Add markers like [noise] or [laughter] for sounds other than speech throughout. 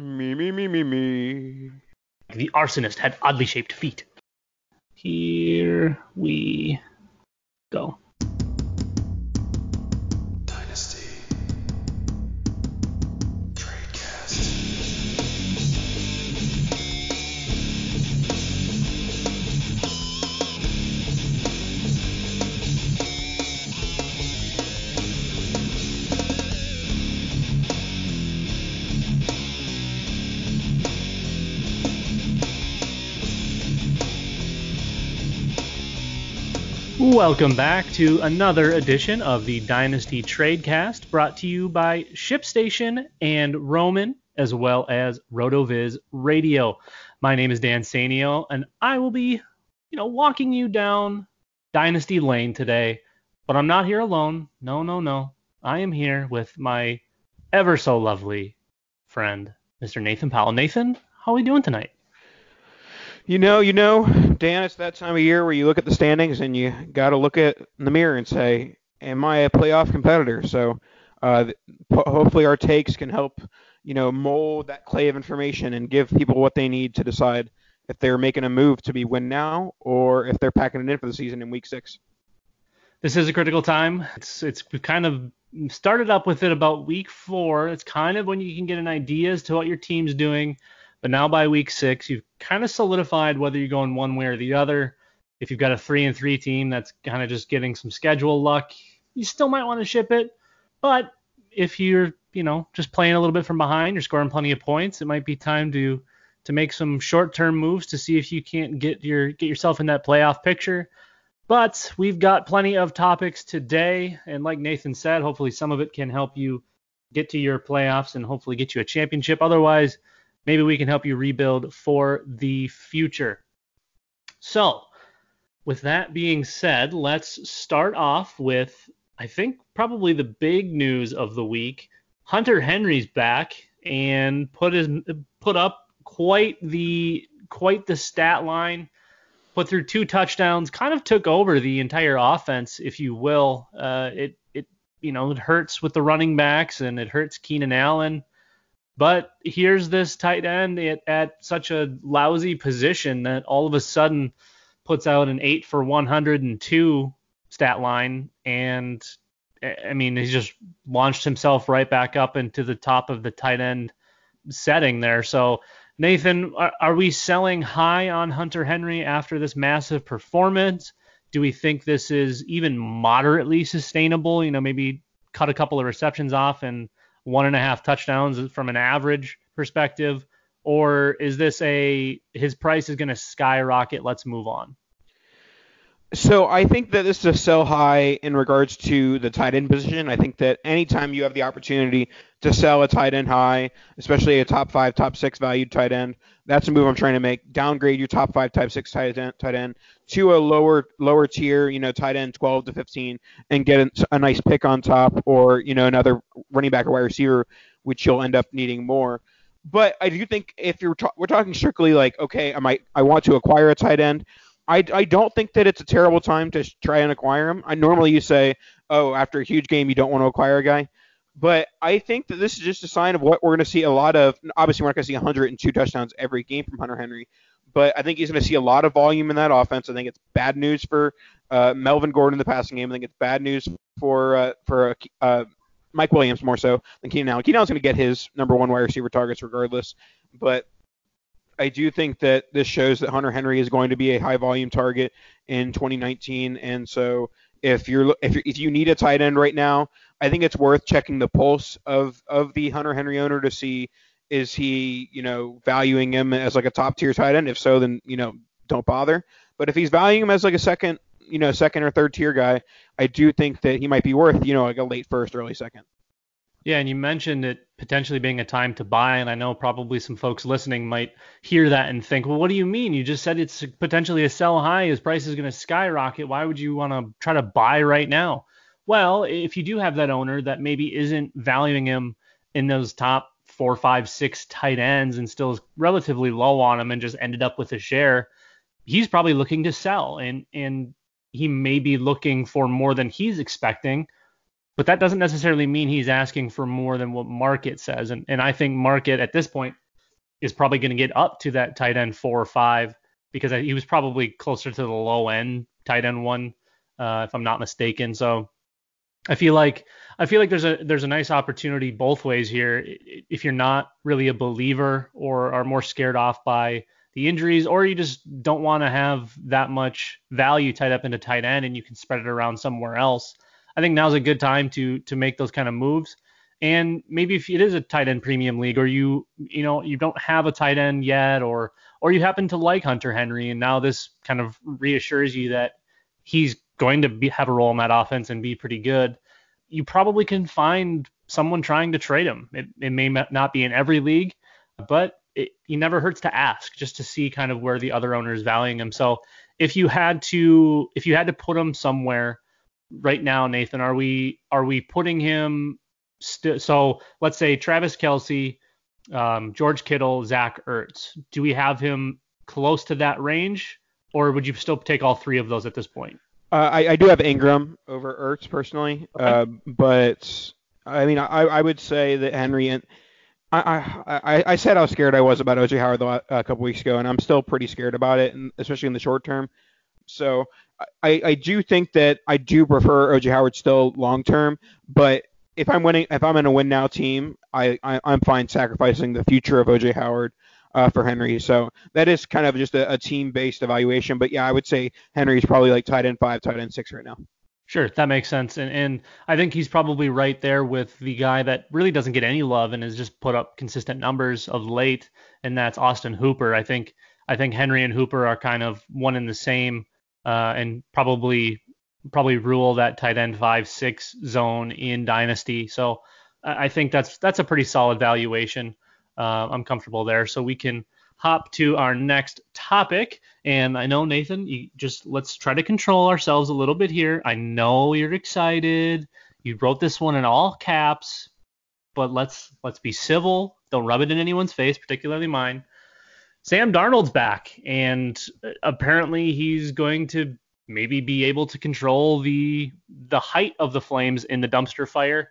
Me, me, me, me, me. The arsonist had oddly shaped feet. Here we go. Welcome back to another edition of the Dynasty Tradecast, brought to you by ShipStation and Roman, as well as RotoViz Radio. My name is Dan Sanio, and I will be, you know, walking you down Dynasty Lane today. But I'm not here alone. No, no, no. I am here with my ever so lovely friend, Mr. Nathan Powell. Nathan, how are we doing tonight? You know, you know, Dan, it's that time of year where you look at the standings and you got to look at in the mirror and say, "Am I a playoff competitor?" So, uh, hopefully, our takes can help, you know, mold that clay of information and give people what they need to decide if they're making a move to be win now or if they're packing it in for the season in week six. this is a critical time. It's it's kind of started up with it about week four. It's kind of when you can get an idea as to what your team's doing. But now by week six, you've kind of solidified whether you're going one way or the other. If you've got a three and three team that's kind of just getting some schedule luck, you still might want to ship it. But if you're, you know, just playing a little bit from behind, you're scoring plenty of points, it might be time to to make some short-term moves to see if you can't get your get yourself in that playoff picture. But we've got plenty of topics today, and like Nathan said, hopefully some of it can help you get to your playoffs and hopefully get you a championship. Otherwise, maybe we can help you rebuild for the future. So, with that being said, let's start off with I think probably the big news of the week. Hunter Henry's back and put his put up quite the quite the stat line. Put through two touchdowns, kind of took over the entire offense, if you will. Uh, it it you know it hurts with the running backs and it hurts Keenan Allen. But here's this tight end at, at such a lousy position that all of a sudden puts out an 8 for 102 stat line. And I mean, he's just launched himself right back up into the top of the tight end setting there. So, Nathan, are, are we selling high on Hunter Henry after this massive performance? Do we think this is even moderately sustainable? You know, maybe cut a couple of receptions off and one and a half touchdowns from an average perspective, or is this a his price is going to skyrocket? Let's move on. So I think that this is a sell high in regards to the tight end position. I think that anytime you have the opportunity to sell a tight end high, especially a top five, top six valued tight end, that's a move I'm trying to make. Downgrade your top five, type six tight end, tight end to a lower lower tier, you know, tight end 12 to 15, and get a, a nice pick on top, or you know, another running back or wide receiver, which you'll end up needing more. But I do think if you're ta- we're talking strictly like, okay, I might I want to acquire a tight end. I, I don't think that it's a terrible time to try and acquire him. I normally you say, oh, after a huge game you don't want to acquire a guy, but I think that this is just a sign of what we're going to see a lot of. Obviously, we're not going to see 102 touchdowns every game from Hunter Henry, but I think he's going to see a lot of volume in that offense. I think it's bad news for uh, Melvin Gordon in the passing game. I think it's bad news for uh, for uh, Mike Williams more so than Keenan Allen. Keenan Allen's going to get his number one wide receiver targets regardless, but I do think that this shows that Hunter Henry is going to be a high volume target in 2019, and so if you're if you're, if you need a tight end right now, I think it's worth checking the pulse of of the Hunter Henry owner to see is he you know valuing him as like a top tier tight end. If so, then you know don't bother. But if he's valuing him as like a second you know second or third tier guy, I do think that he might be worth you know like a late first, early second. Yeah, and you mentioned it potentially being a time to buy, and I know probably some folks listening might hear that and think, well, what do you mean? You just said it's potentially a sell high. His price is going to skyrocket. Why would you want to try to buy right now? Well, if you do have that owner that maybe isn't valuing him in those top four, five, six tight ends and still is relatively low on him and just ended up with a share, he's probably looking to sell, and and he may be looking for more than he's expecting but that doesn't necessarily mean he's asking for more than what market says. And, and I think market at this point is probably going to get up to that tight end four or five because he was probably closer to the low end tight end one, uh, if I'm not mistaken. So I feel like I feel like there's a there's a nice opportunity both ways here. If you're not really a believer or are more scared off by the injuries, or you just don't want to have that much value tied up into tight end and you can spread it around somewhere else. I think now's a good time to to make those kind of moves. And maybe if it is a tight end premium league, or you you know you don't have a tight end yet, or or you happen to like Hunter Henry, and now this kind of reassures you that he's going to be, have a role in that offense and be pretty good. You probably can find someone trying to trade him. It, it may not be in every league, but it, it never hurts to ask just to see kind of where the other owner is valuing him. So if you had to if you had to put him somewhere right now, Nathan? Are we are we putting him? St- so let's say Travis Kelce, um, George Kittle, Zach Ertz. Do we have him close to that range, or would you still take all three of those at this point? Uh, I, I do have Engram over Ertz personally, okay. uh, but I mean I, I would say that Henry and I, I, I said how scared I was about OJ Howard a couple weeks ago, and I'm still pretty scared about it, and especially in the short term. So I, I do think that I do prefer OJ Howard still long term, but if I'm winning, if I'm in a win now team, I, I am fine sacrificing the future of OJ Howard uh, for Henry. So that is kind of just a, a team based evaluation. But yeah, I would say Henry's probably like tight end five, tight end six right now. Sure, that makes sense, and and I think he's probably right there with the guy that really doesn't get any love and has just put up consistent numbers of late, and that's Austin Hooper. I think I think Henry and Hooper are kind of one in the same uh, and probably probably rule that tight end five six zone in dynasty. So I think that's that's a pretty solid valuation. Uh, I'm comfortable there. So we can hop to our next topic. And I know Nathan, you just let's try to control ourselves a little bit here. I know you're excited. You wrote this one in all caps, but let's let's be civil. Don't rub it in anyone's face, particularly mine. Sam Darnold's back, and apparently he's going to maybe be able to control the the height of the flames in the dumpster fire.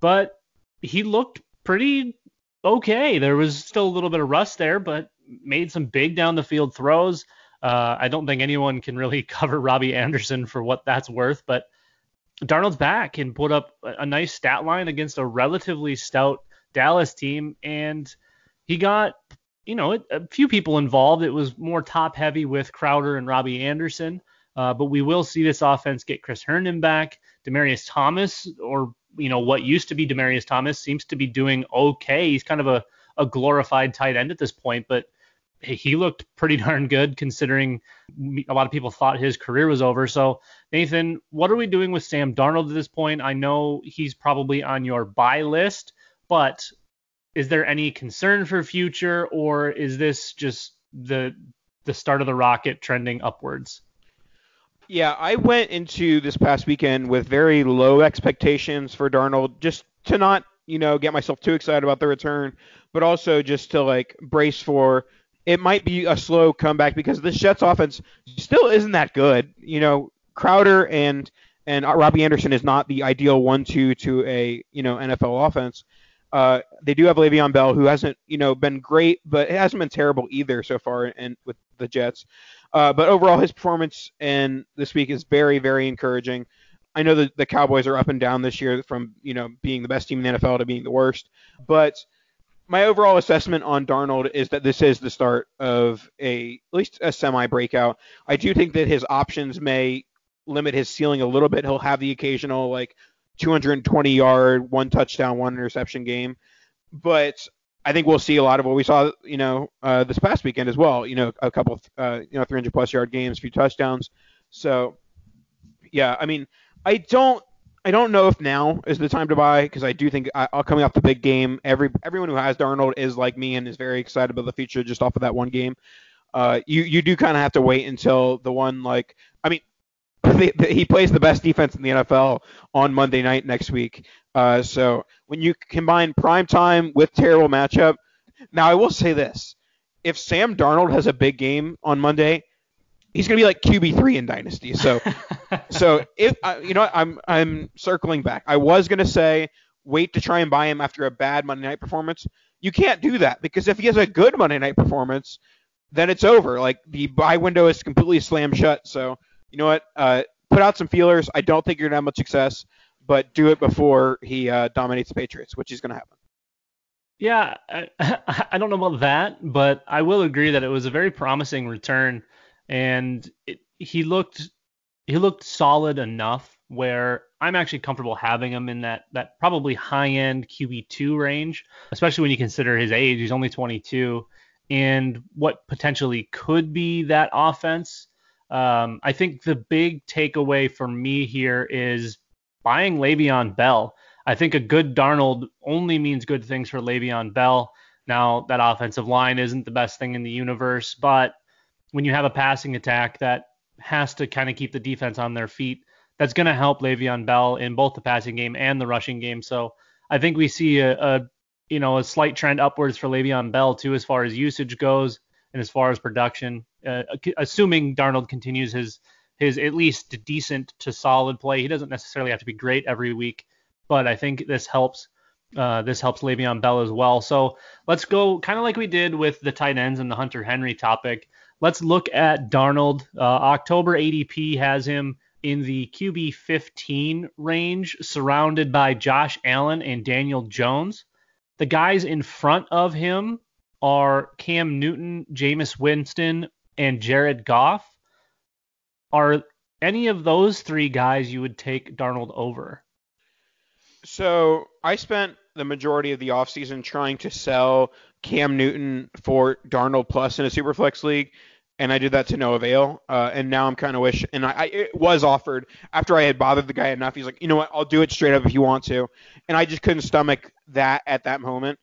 But he looked pretty okay. There was still a little bit of rust there, but made some big down the field throws. Uh, I don't think anyone can really [laughs] cover Robbie Anderson for what that's worth, but Darnold's back and put up a nice stat line against a relatively stout Dallas team, and he got you know, a few people involved. It was more top heavy with Crowder and Robbie Anderson. Uh, but we will see this offense get Chris Herndon back. Demaryius Thomas, or you know what used to be Demaryius Thomas, seems to be doing okay. He's kind of a, a glorified tight end at this point, but he looked pretty [laughs] darn good considering a lot of people thought his career was over. So, Nathan, what are we doing with Sam Darnold at this point? I know he's probably on your buy list, but is there any concern for future, or is this just the the start of the rocket trending upwards? Yeah, I went into this past weekend with very low expectations for Darnold, just to not, you know, get myself too excited about the return, but also just to like brace for it might be a slow comeback because the Jets offense still isn't that good. You know, Crowder and and Robbie Anderson is not the ideal one-two to a you know NFL offense. Uh, they do have Le'Veon Bell, who hasn't you know been great, but it hasn't been terrible either so far, and with the Jets. Uh, but overall, his performance in this week is very, very encouraging. I know that the Cowboys are up and down this year from you know being the best team in the NFL to being the worst, but my overall assessment on Darnold is that this is the start of a at least a semi breakout. I do think that his options may limit his ceiling a little bit. He'll have the occasional like 220 yard, one touchdown, one interception game, but I think we'll see a lot of what we saw, you know, uh, this past weekend as well. You know, a couple, uh, you know, 300 plus yard games, a few touchdowns. So, yeah, I mean, I don't, I don't know if now is the time to buy because I do think I, uh, coming off the big game, every everyone who has Darnold is like me and is very excited about the future just off of that one game. Uh, you you do kind of have to wait until the one like, I mean, the, the, he plays the best defense in the NFL on Monday night next week. Uh, so when you combine prime time with terrible matchup, now I will say this: if Sam Darnold has a big game on Monday, he's gonna be like QB three in Dynasty. So, [laughs] so if uh, you know, I'm I'm circling back. I was gonna say wait to try and buy him after a bad Monday night performance. You can't do that because if he has a good Monday night performance, then it's over. Like the buy window is completely slammed shut. So you know what? Uh, put out some feelers. I don't think you're gonna have much success, but do it before he uh, dominates the Patriots, which is gonna happen. Yeah, I, [laughs] I don't know about that, but I will agree that it was a very promising return, and it, he looked he looked solid enough where I'm actually comfortable having him in that that probably high end QB2 range, especially when you consider his age. He's only 22, and what potentially could be that offense. Um, I think the big takeaway for me here is buying Le'Veon Bell. I think a good Darnold only means good things for Le'Veon Bell. Now, that offensive line isn't the best thing in the universe, but when you have a passing attack that has to kind of keep the defense on their feet, that's going to help Le'Veon Bell in both the passing game and the rushing game. So I think we see a, a you know a slight trend upwards for Le'Veon Bell too as far as usage goes and as far as production, uh, assuming Darnold continues his his at least decent to solid play. He doesn't necessarily have to be great every week, but I think this helps. Uh, this helps Le'Veon Bell as well. So let's go kind of like we did with the tight ends and the Hunter Henry topic. Let's look at Darnold. Uh, October ADP has him in the QB 15 range, surrounded by Josh Allen and Daniel Jones. The guys in front of him are Cam Newton, Jameis Winston, and Jared Goff. Are any of those three guys you would take Darnold over? So I spent the majority of the offseason trying to sell Cam Newton for Darnold Plus in a Superflex league, and I did that to no avail. Uh, and now I'm kind of wish, and I, I, it was offered after I had bothered the guy enough. He's like, you know what, I'll do it straight up if you want to, and I just couldn't stomach that at that moment.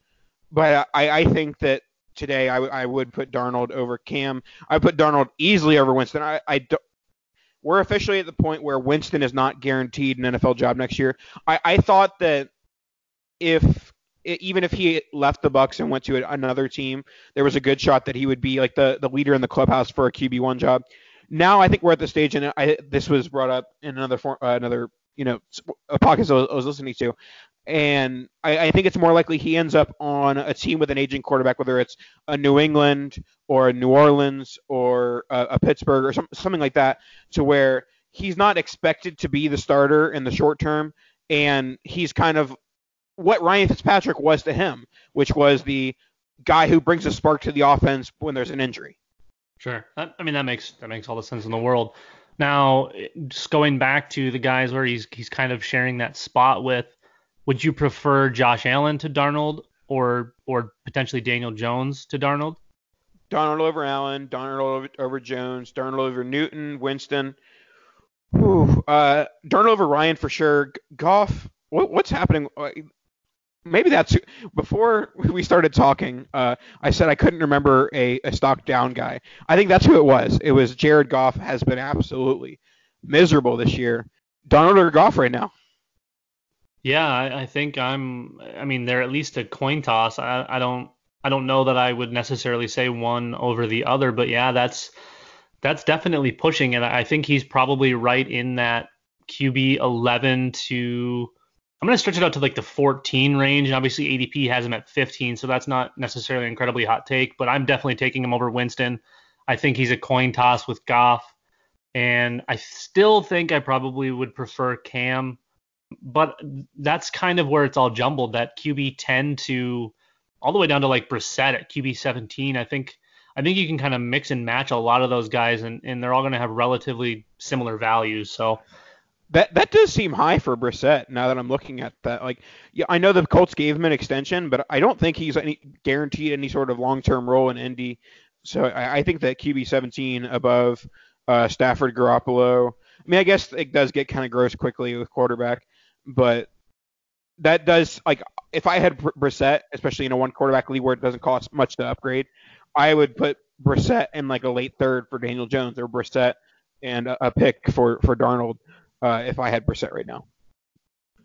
But I, I think that today I, I would put Darnold over Cam. I put Darnold easily over Winston. I, I do, we're officially at the point where Winston is not guaranteed an NFL job next year. I, I thought that if even if he left the Bucs and went to another team, there was a good shot that he would be like the, the leader in the clubhouse for a QB one job. Now I think we're at the stage, and I, this was brought up in another form, uh, another you know a podcast I was listening to, and I, I, think it's more likely he ends up on a team with an aging quarterback, whether it's a New England or a New Orleans or a, a Pittsburgh or some, something like that, to where he's not expected to be the starter in the short term, and he's kind of what Ryan Fitzpatrick was to him, which was the guy who brings a spark to the offense when there's an injury. Sure, that, I mean that makes that makes all the sense in the world. Now, just going back to the guys where he's he's kind of sharing that spot with would you prefer Josh Allen to Darnold or or potentially Daniel Jones to Darnold? Darnold over Allen, Darnold over, over Jones, Darnold over Newton, Winston. Whew, uh, Darnold over Ryan for sure. Goff, what, what's happening? Maybe that's before we started talking. Uh, I said I couldn't remember a, a stock down guy. I think that's who it was. It was Jared Goff has been absolutely miserable this year. Darnold or Goff right now? Yeah, I, I think I'm. I mean, they're at least a coin toss. I, I don't. I don't know that I would necessarily say one over the other, but yeah, that's that's definitely pushing, and I think he's probably right in that QB 11 to. I'm to stretch it out to like the 14 range. And obviously, ADP has him at 15, so that's not necessarily an incredibly hot take, but I'm definitely taking him over Winston. I think he's a coin toss with Goff, and I still think I probably would prefer Cam but that's kind of where it's all jumbled. That QB 10 to all the way down to like Brissett at QB 17. I think I think you can kind of mix and match a lot of those guys, and, and they're all going to have relatively similar values. So that that does seem high for Brissett. Now that I'm looking at that, like, yeah, I know the Colts gave him an extension, but I don't think he's any guaranteed any sort of long-term role in Indy. So I, I think that QB 17 above uh, Stafford, Garoppolo. I mean, I guess it does get kind of gross quickly with quarterback but that does like if I had Brissett, especially in a one quarterback league where it doesn't cost much to upgrade, I would put Brissett in like a late third for Daniel Jones or Brissett and a, a pick for for Darnold uh, if I had Brissett right now.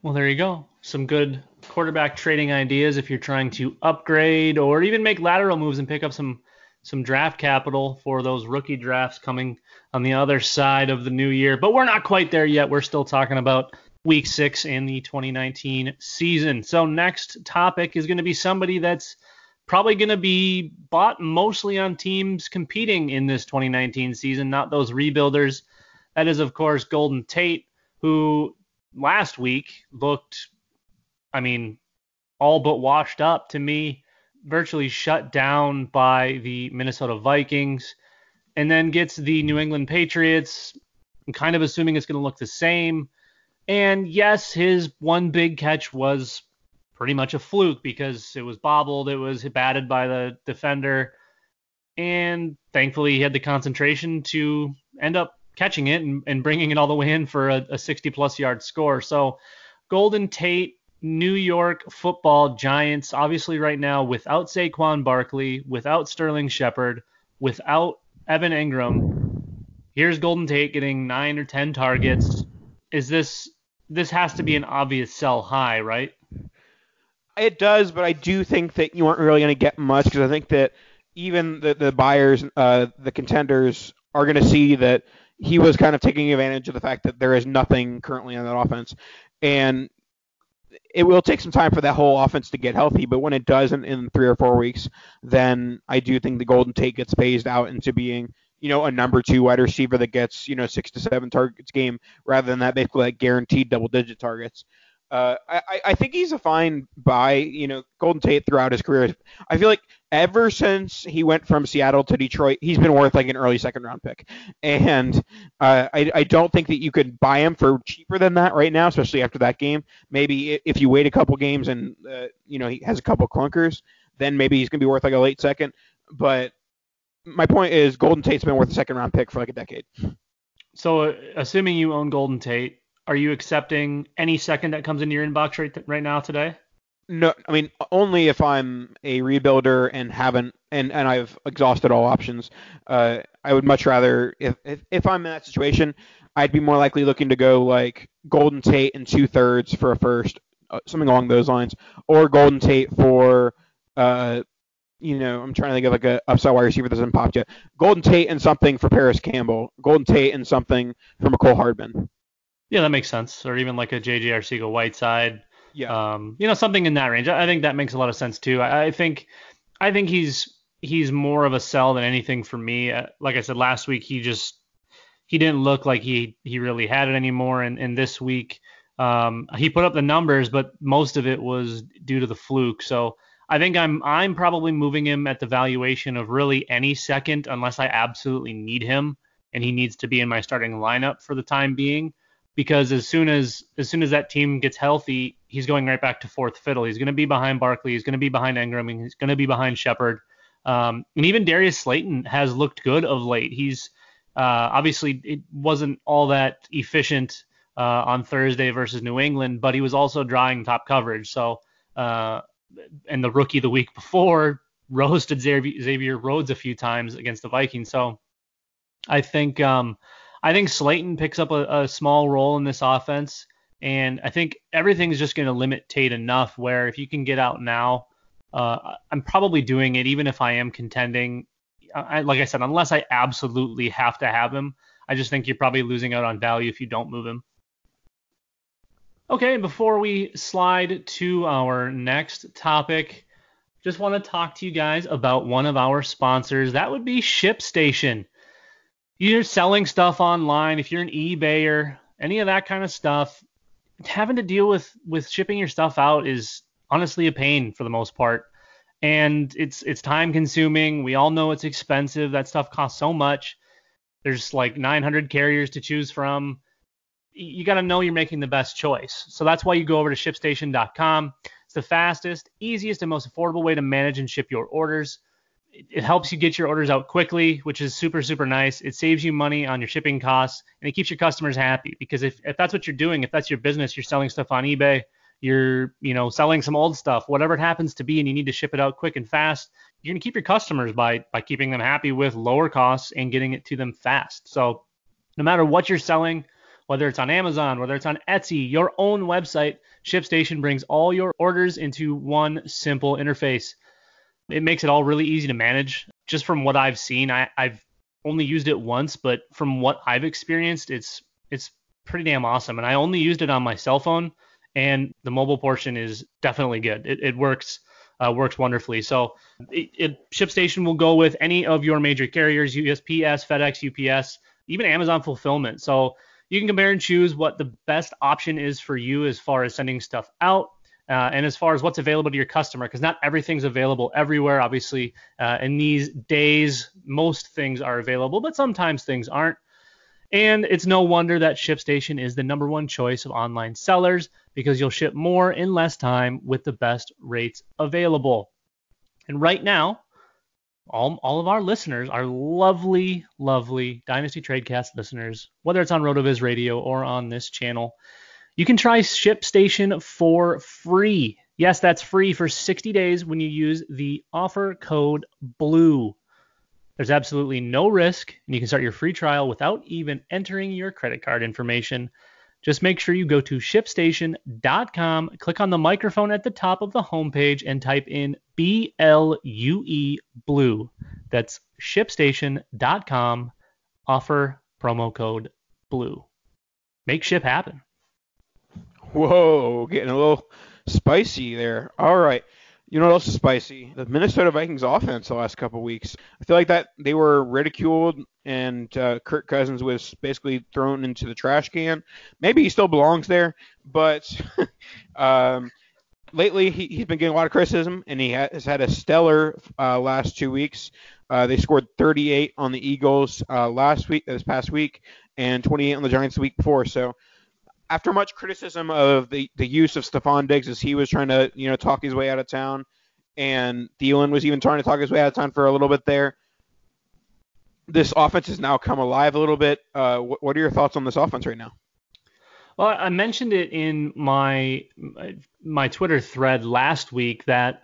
Well, there you go. Some good quarterback trading ideas if you're trying to upgrade or even make lateral moves and pick up some some draft capital for those rookie drafts coming on the other side of the new year. But we're not quite there yet. We're still talking about week six in the 2019 season. So, next topic is going to be somebody that's probably going to be bought mostly on teams competing in this 2019 season, not those rebuilders. That is, of course, Golden Tate, who last week looked, I mean, all but washed up to me, virtually shut down by the Minnesota Vikings, and then gets the New England Patriots. I'm kind of assuming it's going to look the same. And yes, his one big catch was pretty much a fluke because it was bobbled, it was batted by the defender, and thankfully he had the concentration to end up catching it and, and bringing it all the way in for a, a 60 plus yard score. So Golden Tate, New York Football Giants, obviously right now without Saquon Barkley, without Sterling Shepard, without Evan Engram. Here's Golden Tate getting nine or ten targets, is this this has to be an obvious sell high, right? It does, but I do think that you aren't really going to get much because I think that even the, the buyers, uh, the contenders, are going to see that he was kind of taking advantage of the fact that there is nothing currently on that offense, and it will take some time for that whole offense to get healthy. But when it does in, in three or four weeks, then I do think the Golden Tate gets phased out into being you know, a number two wide receiver that gets, you know, six to seven targets game rather than that basically like guaranteed double digit targets. Uh, I, I think he's a fine buy. You know, Golden Tate throughout his career. I feel like ever since he went from Seattle to Detroit, he's been worth like an early second round pick. And uh, I, I don't think that you could buy him for cheaper than that right now, especially after that game. Maybe if you wait a couple games and uh, you know he has a couple clunkers, then maybe he's gonna be worth like a late second. But my point is Golden Tate's been worth a second round pick for like a decade. So, uh, assuming you own Golden Tate, are you accepting any second that comes into your inbox right th- right now today? No, I mean only if I'm a rebuilder and haven't and and I've exhausted all options. Uh, I would much rather if, if if I'm in that situation, I'd be more likely looking to go like Golden Tate and two thirds for a first, uh, something along those lines, or Golden Tate for uh, you know, I'm trying to think of like a upside wide receiver that hasn't popped yet. Golden Tate and something for Parris Campbell. Golden Tate and something for Mecole Hardman. Yeah, that makes sense. Or even like a J.J. Arcega-Whiteside. Yeah. Um, you know, something in that range. I think that makes a lot of sense too. I, I think, I think he's he's more of a sell than anything for me. Uh, like I said last week, he just he didn't look like he he really had it anymore. And, and this week, um, he put up the numbers, but most of it was due to the fluke. So I think I'm I'm probably moving him at the valuation of really any second unless I absolutely need him and he needs to be in my starting lineup for the time being because as soon as as soon as that team gets healthy, he's going right back to fourth fiddle. He's going to be behind Barkley, he's going to be behind Engram, he's going to be behind Shepard. Um, and even Darius Slayton has looked good of late. He's uh, obviously it wasn't all that efficient uh, on Thursday versus New England, but he was also drawing top coverage. So, uh, and the rookie the week before roasted Xavier Rhodes a few times against the Vikings. So, I think um, I think Slayton picks up a, a small role in this offense, and I think everything's just going to limit Tate enough where if you can get out now, uh, I'm probably doing it even if I am contending I, like I said, unless I absolutely have to have him, I just think you're probably losing out on value if you don't move him. Okay, before we slide to our next topic, just want to talk to you guys about one of our sponsors. That would be ShipStation. You're selling stuff online, if you're an eBayer, any of that kind of stuff, having to deal with with shipping your stuff out is honestly a pain for the most part and it's it's time consuming. We all know it's expensive. That stuff costs so much. There's like 900 carriers to choose from. You got to know you're making the best choice. So that's why you go over to shipstation.com. It's the fastest, easiest, and most affordable way to manage and ship your orders. It helps you get your orders out quickly, which is super, super nice. It saves you money on your shipping costs and it keeps your customers happy because if, if that's what you're doing, if that's your business, you're selling stuff on eBay, you're you know selling some old stuff whatever it happens to be and you need to ship it out quick and fast you're to keep your customers by by keeping them happy with lower costs and getting it to them fast so no matter what you're selling whether it's on Amazon whether it's on Etsy your own website ShipStation brings all your orders into one simple interface it makes it all really easy to manage just from what I've seen I, I've only used it once but from what I've experienced it's it's pretty damn awesome and I only used it on my cell phone and the mobile portion is definitely good. It, it works uh, works wonderfully. So it, it, ShipStation will go with any of your major carriers: USPS, FedEx, UPS, even Amazon fulfillment. So you can compare and choose what the best option is for you as far as sending stuff out. Uh, and as far as what's available to your customer, because not everything's available everywhere. Obviously, uh, in these days, most things are available, but sometimes things aren't. And it's no wonder that ShipStation is the number one choice of online sellers because you'll ship more in less time with the best rates available. And right now, all, all of our listeners, our lovely, lovely Dynasty Tradecast listeners, whether it's on RotoViz Radio or on this channel, you can try ShipStation for free. Yes, that's free for 60 days when you use the offer code BLUE. There's absolutely no risk, and you can start your free trial without even entering your credit card information. Just make sure you go to shipstation.com, click on the microphone at the top of the homepage, and type in BLUE Blue. That's shipstation.com, offer promo code BLUE. Make ship happen. Whoa, getting a little spicy there. All right. You know what else is spicy? The Minnesota Vikings offense the last couple weeks. I feel like that they were ridiculed and uh, Kirk Cousins was basically thrown into the trash can. Maybe he still belongs there, but [laughs] um, lately he, he's been getting a lot of criticism and he has had a stellar uh, last two weeks. Uh, they scored 38 on the Eagles uh, last week, this past week, and 28 on the Giants the week before. So after much criticism of the, the use of Stefon Diggs as he was trying to, you know, talk his way out of town, and Thielen was even trying to talk his way out of town for a little bit there. This offense has now come alive a little bit. Uh, what, what are your thoughts on this offense right now? Well, I mentioned it in my my Twitter thread last week that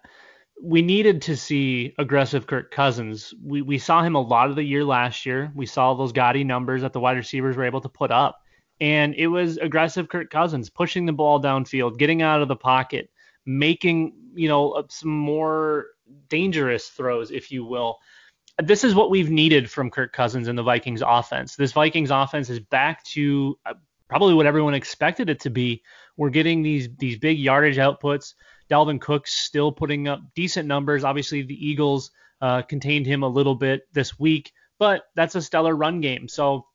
we needed to see aggressive Kirk Cousins. We we saw him a lot of the year last year. We saw those gaudy numbers that the wide receivers were able to put up and it was aggressive Kirk Cousins pushing the ball downfield, getting out of the pocket, making you know some more dangerous throws, if you will. This is what we've needed from Kirk Cousins in the Vikings offense. This Vikings offense is back to uh, probably what everyone expected it to be. We're getting these these big yardage outputs. Dalvin Cook's still putting up decent numbers. Obviously, the Eagles uh, contained him a little bit this week, but that's a stellar run game. So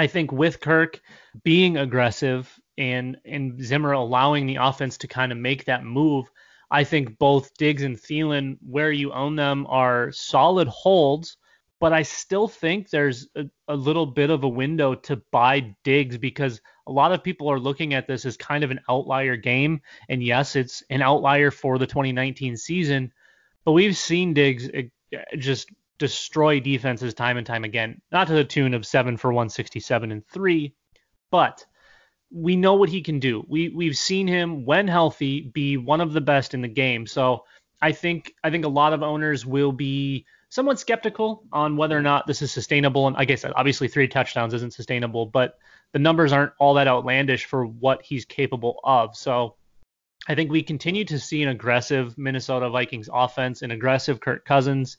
I think with Kirk being aggressive and and Zimmer allowing the offense to kind of make that move, I think both Diggs and Thielen, where you own them, are solid holds. But I still think there's a, a little bit of a window to buy Diggs because a lot of people are looking at this as kind of an outlier game. And yes, it's an outlier for the 2019 season, but we've seen Diggs eh, just destroy defenses time and time again. Not to the tune of seven for 167 and three, but we know what he can do. We we've seen him when healthy be one of the best in the game. So I think I think a lot of owners will be somewhat skeptical on whether or not this is sustainable. And like I said, obviously three touchdowns isn't sustainable, but the numbers aren't all that outlandish for what he's capable of. So I think we continue to see an aggressive Minnesota Vikings offense, an aggressive Kirk Cousins.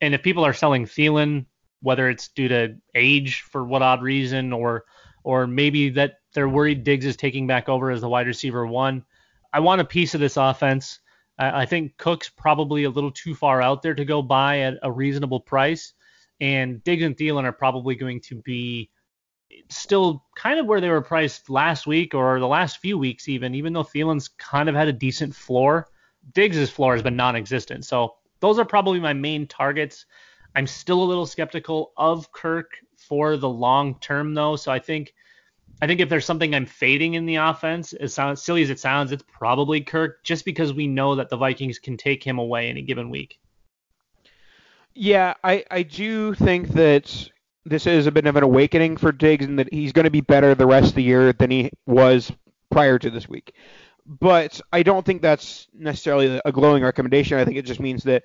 And if people are selling Thielen, whether it's due to age for what odd reason or or maybe that they're worried Diggs is taking back over as the wide receiver one. I want a piece of this offense. I, I think Cook's probably a little too far out there to go buy at a reasonable price, and Diggs and Thielen are probably going to be still kind of where they were priced last week or the last few weeks even, even though Thielen's kind of had a decent floor. Diggs' floor has been non-existent. So those are probably my main targets. I'm still a little skeptical of Kirk for the long term though. So I think I think if there's something I'm fading in the offense, as silly as it sounds, it's probably Kirk, just because we know that the Vikings can take him away any given week. Yeah, I, I do think that this is a bit of an awakening for Diggs and that he's going to be better the rest of the year than he was prior to this week. But I don't think that's necessarily a glowing recommendation. I think it just means that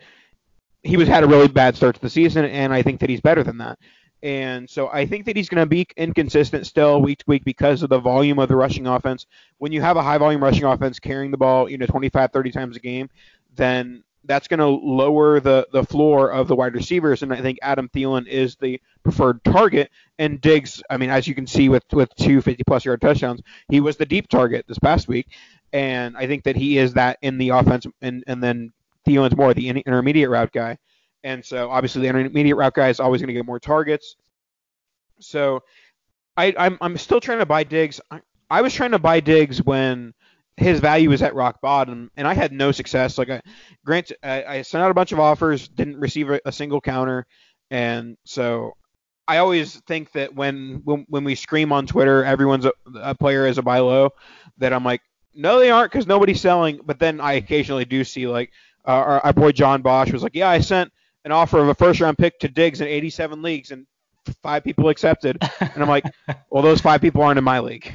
he was had a really bad start to the season, and I think that he's better than that. And so I think that he's going to be inconsistent still week to week because of the volume of the rushing offense. When you have a high volume rushing offense carrying the ball, you know, 25, 30 times a game, then that's going to lower the, the floor of the wide receivers. And I think Adam Thielen is the preferred target. And Diggs, I mean, as you can see with, with two 50 plus yard touchdowns, he was the deep target this past week. And I think that he is that in the offense. And, and then Thielen's more the intermediate route guy. And so obviously the intermediate route guy is always going to get more targets. So I, I'm I'm still trying to buy Diggs. I, I was trying to buy Diggs when his value was at rock bottom, and I had no success. Like I, grant, I, I sent out a bunch of offers, didn't receive a, a single counter, and so I always think that when when, when we scream on Twitter, everyone's a, a player is a buy low, that I'm like, no, they aren't because nobody's selling. But then I occasionally do see like uh, our, our boy John Bosch was like, yeah, I sent an offer of a first round pick to Diggs in 87 leagues, and five people accepted. And I'm like, [laughs] well, those five people aren't in my league.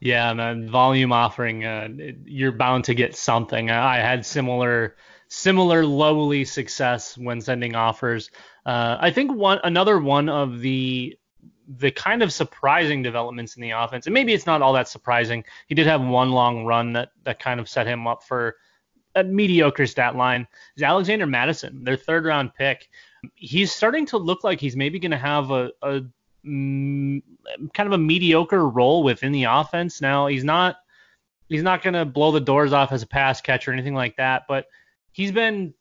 Yeah, man, volume offering, uh, you're bound to get something. I had similar similar lowly success when sending offers. Uh, I think one another one of the the kind of surprising developments in the offense, and maybe it's not all that surprising. He did have one long run that that kind of set him up for a mediocre stat line is Alexander Mattison, their third round pick. He's starting to look like he's maybe going to have a, a mm, kind of a mediocre role within the offense. Now he's not he's not going to blow the doors off as a pass catcher or anything like that, but he's been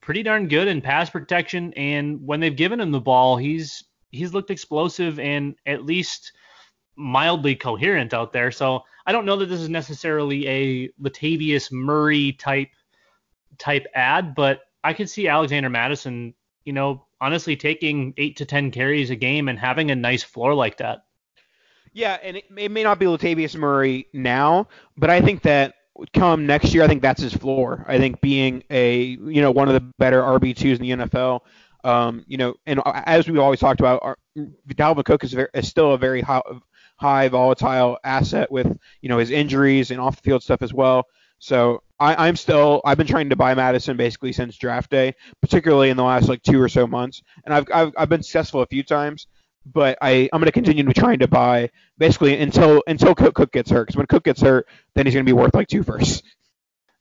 pretty darn good in pass protection. And when they've given him the ball, he's he's looked explosive and at least mildly coherent out there. So I don't know that this is necessarily a Latavius Murray type type ad, but I could see Alexander Mattison, you know, honestly taking eight to ten carries a game and having a nice floor like that. Yeah, and it, it may not be Latavius Murray now, but I think that come next year, I think that's his floor. I think being a you know one of the better RB twos in the NFL. Um, you know, and as we always talked about, our, Dalvin Cook is, very, is still a very high, high volatile asset with you know his injuries and off the field stuff as well. So I, am still I've been trying to buy Mattison basically since draft day, particularly in the last like two or so months, and I've I've, I've been successful a few times. But I I'm going to continue to be trying to buy basically until until Cook, Cook gets hurt. Because when Cook gets hurt, then he's going to be worth like two first.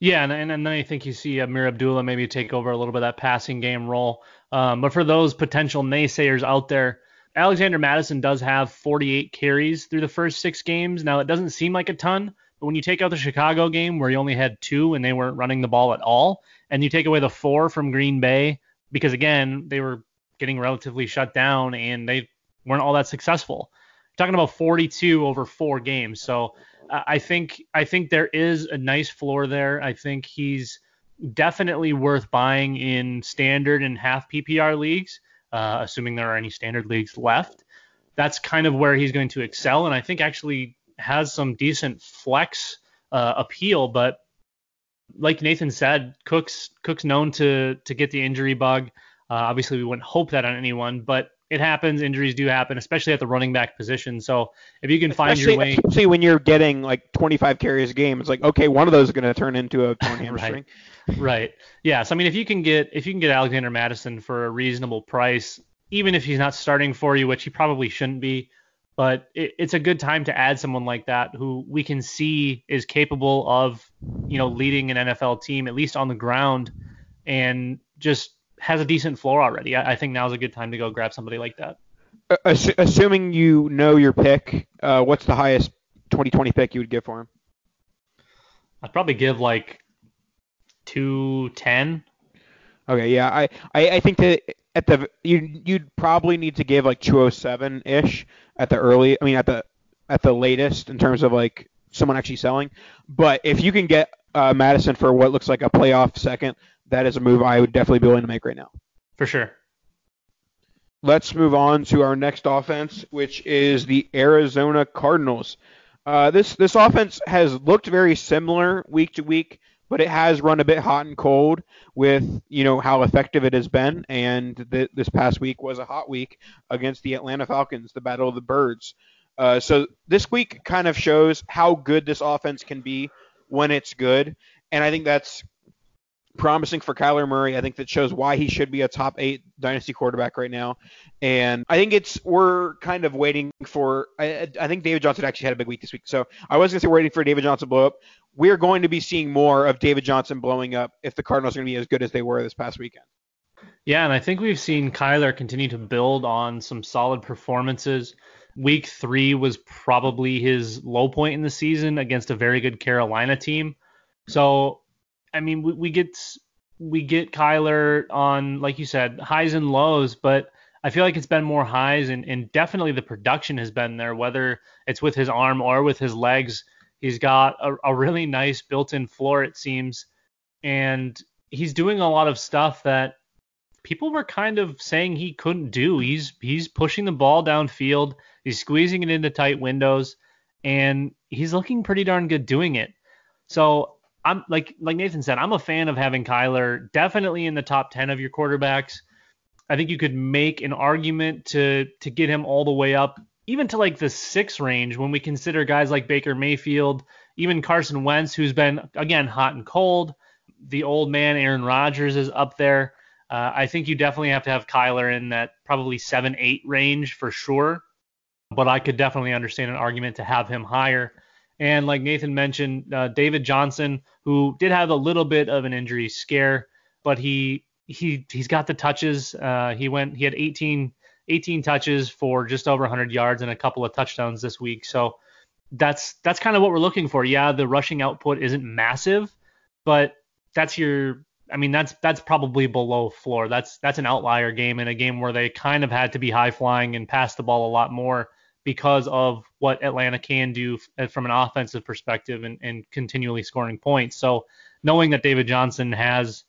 Yeah, and, and, then I think you see Ameer Abdullah maybe take over a little bit of that passing game role. Um, but for those potential naysayers out there, Alexander Mattison does have 48 carries through the first six games. Now, it doesn't seem like a ton, but when you take out the Chicago game where he only had two and they weren't running the ball at all, and you take away the four from Green Bay, because again, they were getting relatively shut down and they weren't all that successful. talking about 42 over four games. So I think I think there is a nice floor there. I think he's definitely worth buying in standard and half PPR leagues uh, assuming there are any standard leagues left. That's kind of where he's going to excel, and I think actually has some decent flex uh, appeal. But like Nathan said, Cook's Cook's known to to get the injury bug. Uh, obviously, we wouldn't hope that on anyone, but it happens. Injuries do happen, especially at the running back position. So if you can find Especially, your way, especially when you're getting like 25 carries a game, it's like okay, one of those is going to turn into a torn Right. [laughs] hamstring. right? Yeah. So I mean, if you can get if you can get Alexander Mattison for a reasonable price, even if he's not starting for you, which he probably shouldn't be, but it, it's a good time to add someone like that who we can see is capable of, you know, leading an NFL team at least on the ground, and just has a decent floor already. I, I think now's a good time to go grab somebody like that. Uh, assu- assuming you know your pick, uh, what's the highest 2020 pick you would give for him? I'd probably give like two ten. Okay, yeah, I, I, I think that at the you you'd probably need to give like 207 ish at the early. I mean at the at the latest in terms of like someone actually selling. But if you can get uh, Mattison for what looks like a playoff second, that is a move I would definitely be willing to make right now. For sure. Let's move on to our next offense, which is the Arizona Cardinals. Uh, this this offense has looked very similar week to week, but it has run a bit hot and cold with you know how effective it has been. And th- this past week was a hot week against the Atlanta Falcons, the Battle of the Birds. Uh, so this week kind of shows how good this offense can be when it's good, and I think that's promising for Kyler Murray. I think that shows why he should be a top eight dynasty quarterback right now. And I think it's we're kind of waiting for. I, I think David Johnson actually had a big week this week, so I was gonna say waiting for David Johnson blow up. We're going to be seeing more of David Johnson blowing up if the Cardinals are going to be as good as they were this past weekend. Yeah, and I think we've seen Kyler continue to build on some solid performances. Week three was probably his low point in the season against a very good Carolina team. So, I mean, we, we get we get Kyler on, like you said, highs and lows, but I feel like it's been more highs, and, and definitely the production has been there, whether it's with his arm or with his legs. He's got a, a really nice built-in floor, it seems, and he's doing a lot of stuff that people were kind of saying he couldn't do. He's he's pushing the ball downfield, he's squeezing it into tight windows, and he's looking pretty darn good doing it. So I'm like like Nathan said, I'm a fan of having Kyler definitely in the top 10 of your quarterbacks. I think you could make an argument to to get him all the way up even to like the 6 range when we consider guys like Baker Mayfield, even Carson Wentz who's been again hot and cold. The old man Aaron Rodgers is up there. Uh, I think you definitely have to have Kyler in that probably 7 8 range for sure. But I could definitely understand an argument to have him higher. And like Nathan mentioned, uh, David Johnson, who did have a little bit of an injury scare, but he he he's got the touches. Uh, he went he had 18 18 touches for just over 100 yards and a couple of touchdowns this week. So that's that's kind of what we're looking for. Yeah, the rushing output isn't massive, but that's your I mean that's that's probably below floor. That's that's an outlier game in a game where they kind of had to be high flying and pass the ball a lot more because of what Atlanta can do f- uh, from an offensive perspective and, and continually scoring points. So knowing that David Johnson has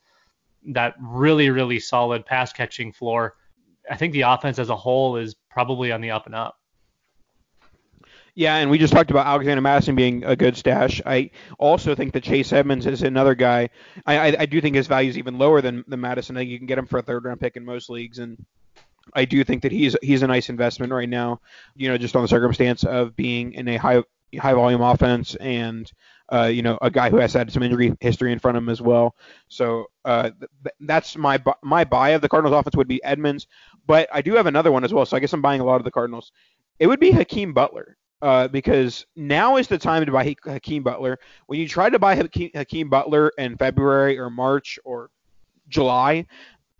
that really, really solid pass catching floor, I think the offense as a whole is probably on the up and up. Yeah, and we just talked about Alexander Mattison being a good stash. I also think that Chase Edmonds is another guy. I, I, I do think his value is even lower than, than Madison. I think you can get him for a third round pick in most leagues, and I do think that he's he's a nice investment right now. You know, just on the circumstance of being in a high high volume offense and uh, you know a guy who has had some injury history in front of him as well. So uh, th- that's my bu- my buy of the Cardinals offense would be Edmonds, but I do have another one as well. So I guess I'm buying a lot of the Cardinals. It would be Hakeem Butler. Uh, because now is the time to buy Ha- Hakeem Butler. When you try to buy Hakeem, Hakeem Butler in February or March or July,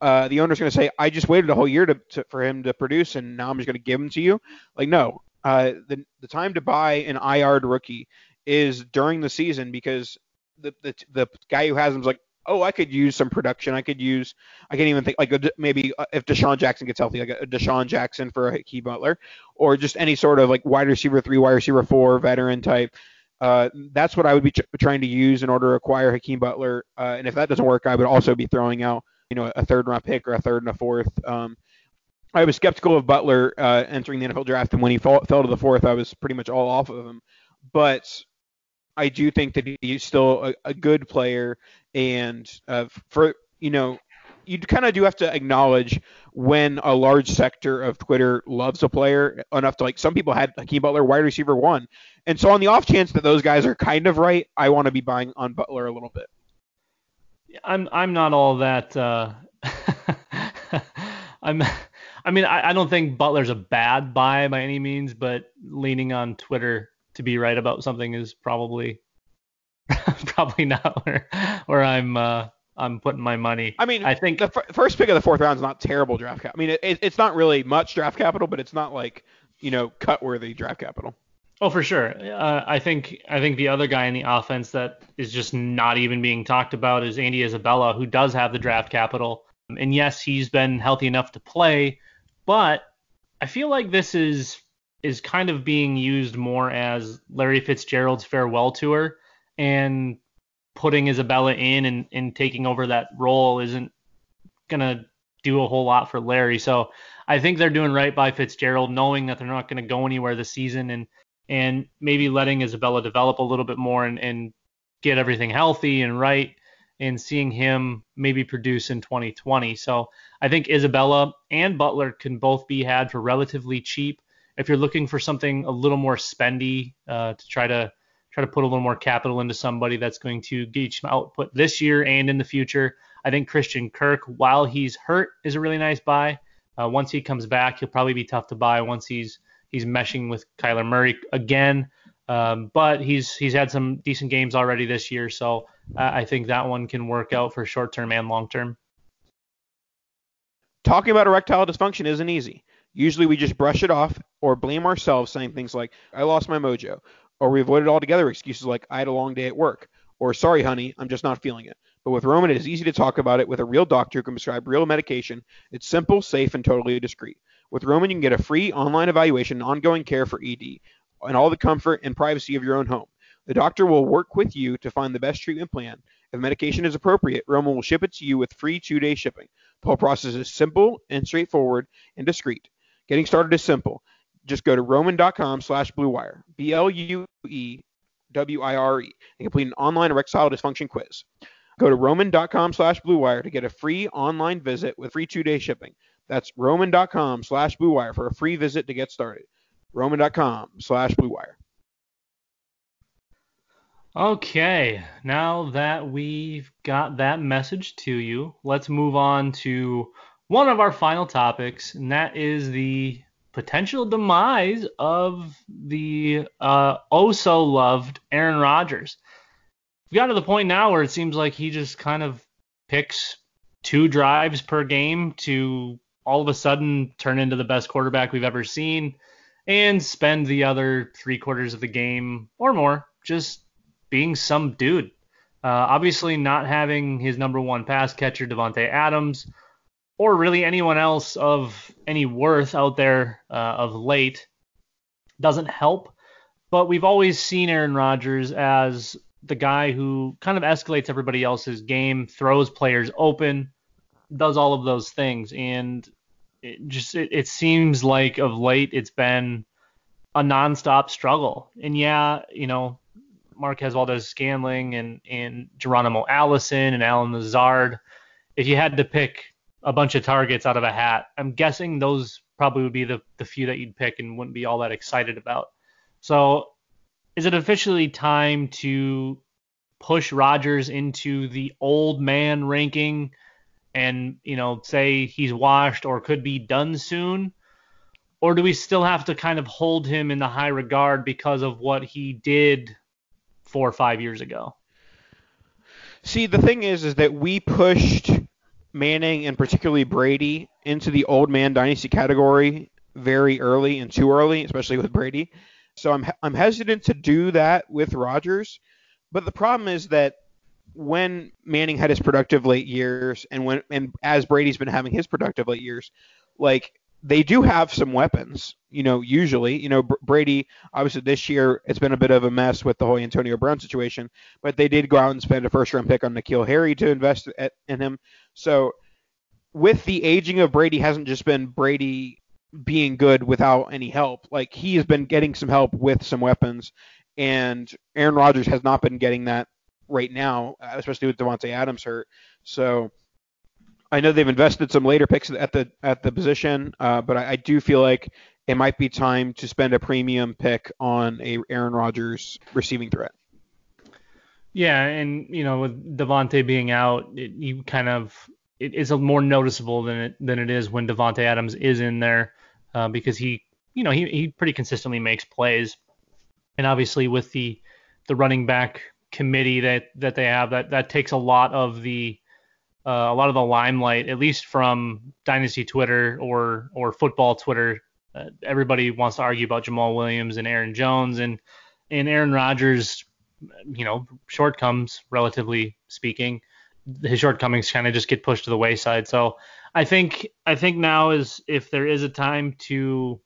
uh, the owner's going to say, "I just waited a whole year to, to, for him to produce, and now I'm just going to give him to you." Like, no, uh, the the time to buy an IR rookie is during the season because the the, the guy who has him is like, "Oh, I could use some production. I could use. I can't even think like a, maybe uh, if DeSean Jackson gets healthy, like a, DeSean Jackson for a Hakeem Butler, or just any sort of like wide receiver three, wide receiver four, veteran type." Uh, that's what I would be ch- trying to use in order to acquire Hakeem Butler. Uh, and if that doesn't work, I would also be throwing out you know, a third round pick or a third and a fourth. Um, I was skeptical of Butler uh, entering the NFL draft, and when he fall, fell to the fourth, I was pretty much all off of him. But I do think that he's still a, a good player, and uh, for you know, you kind of do have to acknowledge when a large sector of Twitter loves a player enough to like some people had Hakeem Butler wide receiver one, and so on the off chance that those guys are kind of right, I want to be buying on Butler a little bit. I'm I'm not all that. Uh, [laughs] I'm. I mean, I, I don't think Butler's a bad buy by any means, but leaning on Twitter to be right about something is probably [laughs] probably not where where I'm uh, I'm putting my money. I mean, I think the f- first pick of the fourth round is not terrible draft cap. I mean, it, it's not really much draft capital, but it's not like you know cut worthy draft capital. Oh, for sure. Uh, I think I think the other guy in the offense that is just not even being talked about is Andy Isabella, who does have the draft capital. And yes, he's been healthy enough to play, but I feel like this is is kind of being used more as Larry Fitzgerald's farewell tour, and putting Isabella in and, and taking over that role isn't gonna do a whole lot for Larry. So I think they're doing right by Fitzgerald, knowing that they're not to go anywhere this season, and and maybe letting Isabella develop a little bit more and, and get everything healthy and right and seeing him maybe produce in 2020. So I think Isabella and Butler can both be had for relatively cheap. If you're looking for something a little more spendy uh, to try to try to put a little more capital into somebody that's going to get some output this year and in the future, I think Christian Kirk, while he's hurt, is a really nice buy. Uh, once he comes back, he'll probably be tough to buy once he's he's meshing with Kyler Murray again. Um, but he's he's had some decent games already this year, so uh, I think that one can work out for short term and long term. Talking about erectile dysfunction isn't easy. Usually we just brush it off or blame ourselves, saying things like "I lost my mojo," or we avoid it altogether. Excuses like "I had a long day at work," or "Sorry, honey, I'm just not feeling it." But with Roman, it is easy to talk about it with a real doctor who can prescribe real medication. It's simple, safe, and totally discreet. With Roman, you can get a free online evaluation and ongoing care for ED, and all the comfort and privacy of your own home. The doctor will work with you to find the best treatment plan. If medication is appropriate, Roman will ship it to you with free two-day shipping. The whole process is simple and straightforward and discreet. Getting started is simple. Just go to roman.com slash bluewire, B-L-U-E-W-I-R-E, and complete an online erectile dysfunction quiz. Go to roman.com slash bluewire to get a free online visit with free two-day shipping. That's roman.com slash bluewire for a free visit to get started. roman.com slash bluewire. Okay, now that we've got that message to you, let's move on to one of our final topics, and that is the potential demise of the uh, oh so loved Aaron Rodgers. We've got to the point now where it seems like he just kind of picks two drives per game to all of a sudden turn into the best quarterback we've ever seen and spend the other three quarters of the game or more just being some dude. Uh, obviously, not having his number one pass catcher, Davante Adams, or really anyone else of any worth out there uh, of late doesn't help. But we've always seen Aaron Rodgers as the guy who kind of escalates everybody else's game, throws players open, does all of those things. And it just it, it seems like of late it's been a nonstop struggle. And yeah, you know, Marquez Valdes Scantling and, and Geronimo Allison and Allen Lazard. If you had to pick a bunch of targets out of a hat, I'm guessing those probably would be the, the few that you'd pick and wouldn't be all that excited about. So is it officially time to push Rodgers into the old man ranking and, you know, say he's washed or could be done soon? Or do we still have to kind of hold him in the high regard because of what he did four or five years ago. See, the thing is, is that we pushed Manning and particularly Brady into the old man dynasty category very early and too early, especially with Brady. So I'm I'm hesitant to do that with Rodgers But the problem is that when Manning had his productive late years and when and as Brady's been having his productive late years, like they do have some weapons, you know, usually. You know, Brady, obviously this year it's been a bit of a mess with the whole Antonio Brown situation, but they did go out and spend a first round pick on N'Keal Harry to invest at, in him. So with the aging of Brady hasn't just been Brady being good without any help. Like he has been getting some help with some weapons, and Aaron Rodgers has not been getting that right now, especially with Davante Adams hurt. So I know they've invested some later picks at the at the position, uh, but I, I do feel like it might be time to spend a premium pick on a Aaron Rodgers receiving threat. Yeah, and you know with Davante being out, it, you kind of it is more noticeable than it than it is when Davante Adams is in there uh, because he you know he he pretty consistently makes plays, and obviously with the the running back committee that that they have that that takes a lot of the uh, a lot of the limelight, at least from Dynasty Twitter or or football Twitter. Uh, everybody wants to argue about Jamaal Williams and Aaron Jones and and Aaron Rodgers, you know, shortcomings relatively speaking. His shortcomings kind of just get pushed to the wayside. So I think I think now is if there is a time to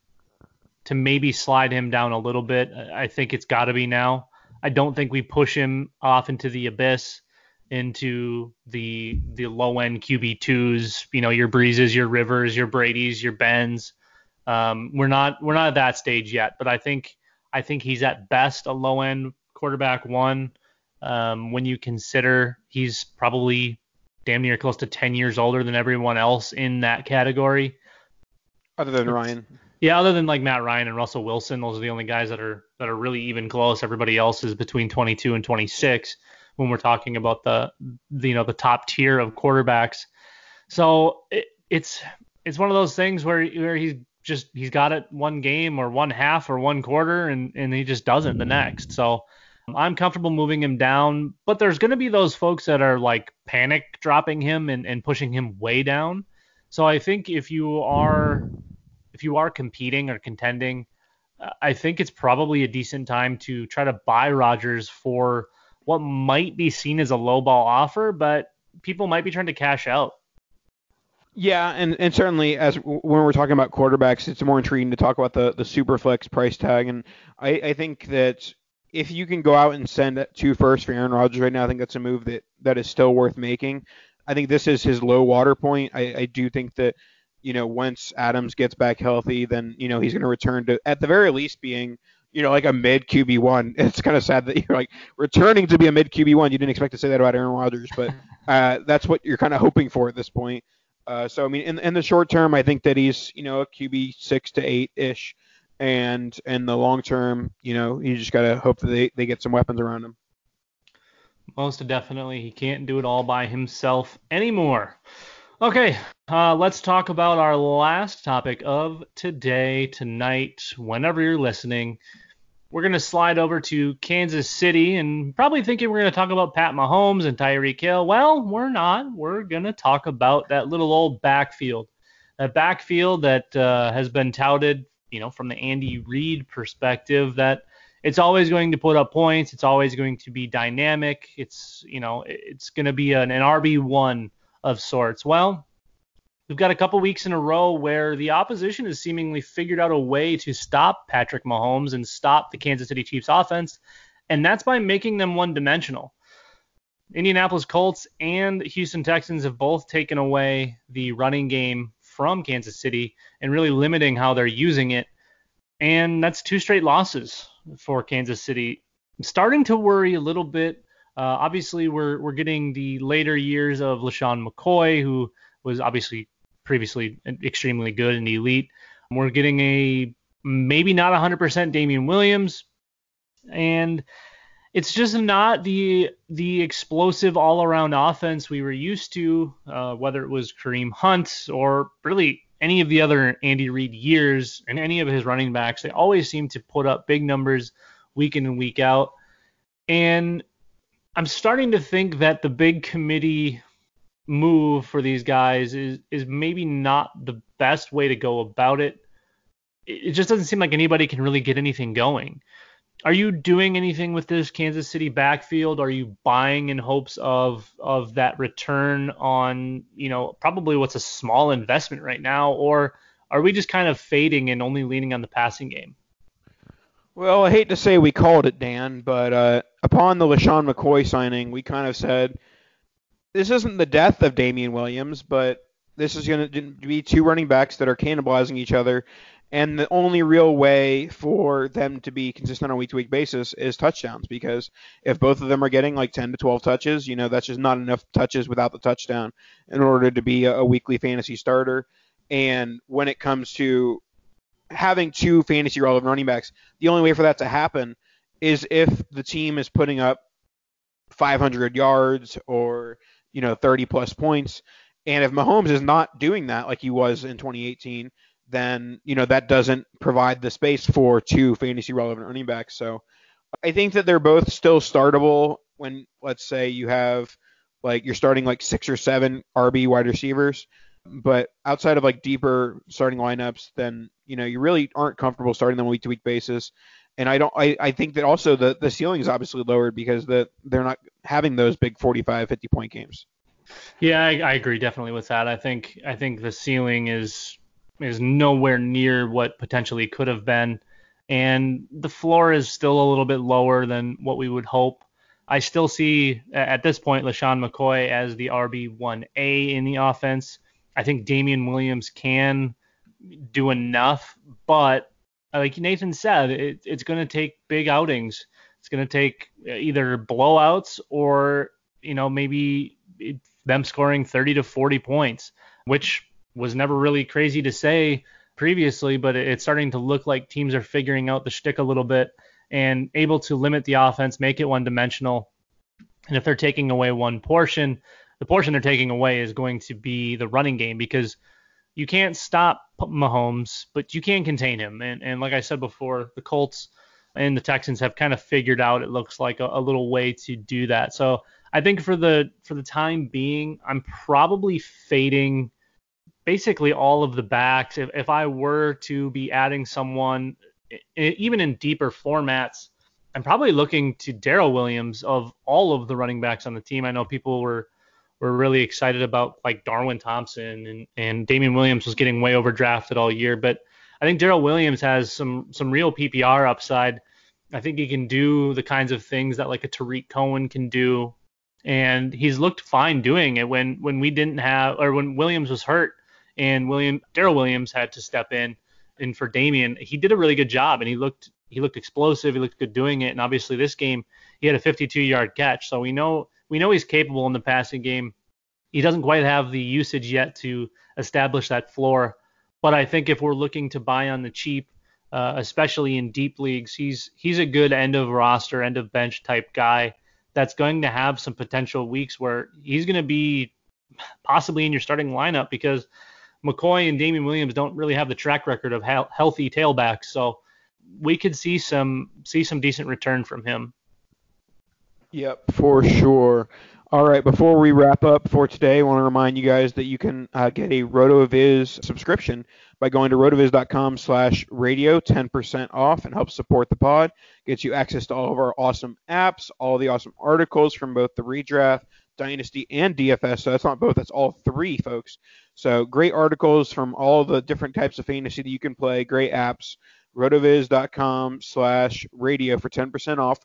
to maybe slide him down a little bit, I think it's got to be now. I don't think we push him off into the abyss into the the low end QB twos, you know, your Breezes, your Rivers, your Brady's, your Bens. Um, we're not we're not at that stage yet, but I think I think he's at best a low end quarterback one. Um, when you consider he's probably damn near close to 10 years older than everyone else in that category. Other than Ryan. Yeah, other than like Matt Ryan and Russell Wilson, those are the only guys that are that are really even close. Everybody else is between 22 and 26 when we're talking about the, the you know the top tier of quarterbacks. So it, it's it's one of those things where where he's just he's got it one game or one half or one quarter and and he just doesn't the next. So I'm comfortable moving him down, but there's going to be those folks that are like panic dropping him and, and pushing him way down. So I think if you are if you are competing or contending, I think it's probably a decent time to try to buy Rodgers for what might be seen as a low ball offer, but people might be trying to cash out. Yeah, and, and certainly as when we're talking about quarterbacks, it's more intriguing to talk about the the super flex price tag, and I, I think that if you can go out and send two first for Aaron Rodgers right now, I think that's a move that that is still worth making. I think this is his low water point. I, I do think that you know once Adams gets back healthy, then you know he's going to return to at the very least being you know, like a mid QB one. [laughs] It's kind of sad that you're like returning to be a mid QB one. You didn't expect to say that about Aaron Rodgers, but [laughs] uh, that's what you're kind of hoping for at this point. Uh, so I mean, in, in the short term, I think that he's you know a QB six to eight ish, and in the long term, you know, you just gotta hope that they, they get some weapons around him. Most definitely, he can't do it all by himself anymore. Okay, uh, let's talk about our last topic of today, tonight, whenever you're listening we're going to slide over to Kansas City and probably thinking we're going to talk about Pat Mahomes and Tyreek Hill. Well, we're not. We're going to talk about that little old backfield. That backfield that uh, has been touted, you know, from the Andy Reid perspective that it's always going to put up points. It's always going to be dynamic. It's, you know, it's going to be an, an RB1 of sorts. Well, We've got a couple weeks in a row where the opposition has seemingly figured out a way to stop Patrick Mahomes and stop the Kansas City Chiefs offense, and that's by making them one dimensional. Indianapolis Colts and Houston Texans have both taken away the running game from Kansas City and really limiting how they're using it. And that's two straight losses for Kansas City. I'm starting to worry a little bit. Uh, obviously, we're we're getting the later years of LeSean McCoy, who was obviously previously extremely good and elite. We're getting a maybe not 100% Damien Williams, and it's just not the the explosive all around offense we were used to, uh, whether it was Kareem Hunt or really any of the other Andy Reid years and any of his running backs. They always seem to put up big numbers week in and week out, and I'm starting to think that the big committee move for these guys is is maybe not the best way to go about it. It just doesn't seem like anybody can really get anything going. Are you doing anything with this Kansas City backfield? Are you buying in hopes of of that return on, you know, probably what's a small investment right now or are we just kind of fading and only leaning on the passing game? Well, I hate to say we called it, Dan, but uh, upon the LeSean McCoy signing, we kind of said – this isn't the death of Damien Williams, but this is going to be two running backs that are cannibalizing each other. And the only real way for them to be consistent on a week to week basis is touchdowns because if both of them are getting like 10 to 12 touches, you know, that's just not enough touches without the touchdown in order to be a, a weekly fantasy starter. And when it comes to having two fantasy relevant running backs, the only way for that to happen is if the team is putting up 500 yards or, you know, 30 plus points. And if Mahomes is not doing that like he was in 2018, then you know that doesn't provide the space for two fantasy relevant running backs. So I think that they're both still startable when let's say you have like you're starting like six or seven RB wide receivers, but outside of like deeper starting lineups, then you know you really aren't comfortable starting them on week to week basis. And I don't I, I think that also the the ceiling is obviously lowered because the they're not having those big 45 50 point games. Yeah, I, I agree definitely with that. I think I think the ceiling is is nowhere near what potentially could have been, and the floor is still a little bit lower than what we would hope. I still see at this point LeSean McCoy as the RB1A in the offense. I think Damien Williams can do enough, but like Nathan said, it, it's going to take big outings. It's going to take uh, either blowouts or you know maybe them scoring 30 to 40 points, which was never really crazy to say previously, but it's starting to look like teams are figuring out the shtick a little bit and able to limit the offense, make it one dimensional. And if they're taking away one portion, the portion they're taking away is going to be the running game because you can't stop Mahomes, but you can contain him. And, and like I said before, the Colts and the Texans have kind of figured out it looks like a, a little way to do that. So I think for the for the time being, I'm probably fading basically all of the backs. If, if I were to be adding someone, even in deeper formats, I'm probably looking to Darrel Williams of all of the running backs on the team. I know people were were really excited about like Darwin Thompson and and Damien Williams was getting way overdrafted all year, but I think Darrel Williams has some some real PPR upside. I think he can do the kinds of things that like a Tarik Cohen can do, and he's looked fine doing it when when we didn't have or when Williams was hurt and William Darrel Williams had to step in. And for Damien, he did a really good job, and he looked he looked explosive. He looked good doing it. And obviously, this game he had a 52 yard catch, so we know we know he's capable in the passing game. He doesn't quite have the usage yet to establish that floor, but I think if we're looking to buy on the cheap, uh, especially in deep leagues, he's he's a good end of roster, end of bench type guy that's going to have some potential weeks where he's going to be possibly in your starting lineup because McCoy and Damien Williams don't really have the track record of he- healthy tailbacks, so we could see some see some decent return from him. Yep, for sure. All right, before we wrap up for today, I want to remind you guys that you can uh, get a RotoViz subscription by going to rotoviz.com slash radio, 10% off, and help support the pod. Gets you access to all of our awesome apps, all the awesome articles from both the redraft, Dynasty, and DFS. So that's not both, that's all three, folks. So great articles from all the different types of fantasy that you can play, great apps. Rotoviz.com slash radio for 10% off.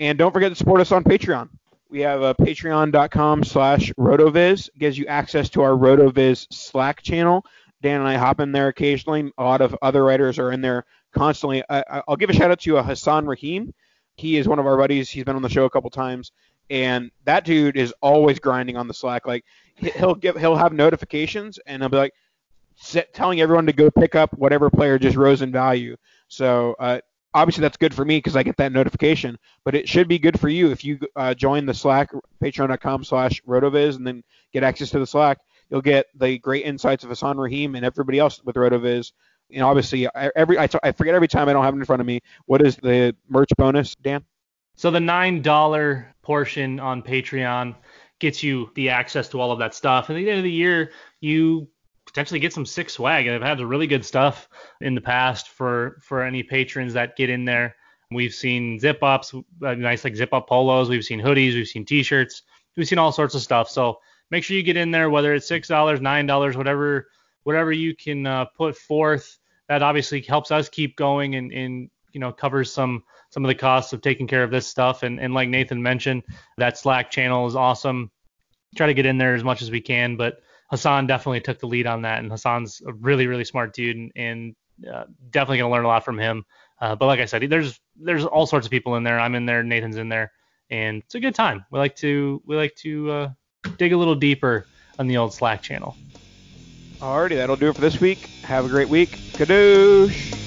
And don't forget to support us on Patreon. We have a patreon.com slash rotoviz. Gives you access to our rotoviz Slack channel. Dan and I hop in there occasionally. A lot of other writers are in there constantly. I, will give a shout out to uh, Hassan Rahim. He is one of our buddies. He's been on the show a couple times and that dude is always grinding on the Slack. Like he'll give he'll have notifications and he'll be like telling everyone to go pick up whatever player just rose in value. So uh, obviously that's good for me because I get that notification, but it should be good for you if you uh, join the Slack patreon.com/slash rotoviz and then get access to the Slack. You'll get the great insights of Hassan Rahim and everybody else with rotoviz. And obviously, every I, I forget every time I don't have it in front of me. What is the merch bonus, Dan? So the nine dollar portion on Patreon gets you the access to all of that stuff. And at the end of the year, you potentially get some sick swag. And I've had really good stuff in the past for for any patrons that get in there. We've seen zip ups, uh, nice like zip up polos. We've seen hoodies. We've seen t-shirts. We've seen all sorts of stuff. So make sure you get in there, whether it's six dollars, nine dollars, whatever whatever you can uh, put forth. That obviously helps us keep going and, and you know covers some some of the costs of taking care of this stuff. And, and like Nathan mentioned, that Slack channel is awesome. Try to get in there as much as we can, but Hassan definitely took the lead on that. And Hassan's a really, really smart dude and, and uh, definitely going to learn a lot from him. Uh, but like I said, there's there's all sorts of people in there. I'm in there, Nathan's in there, and it's a good time. We like to we like to uh, dig a little deeper on the old Slack channel. Alrighty, that'll do it for this week. Have a great week. Kadoosh.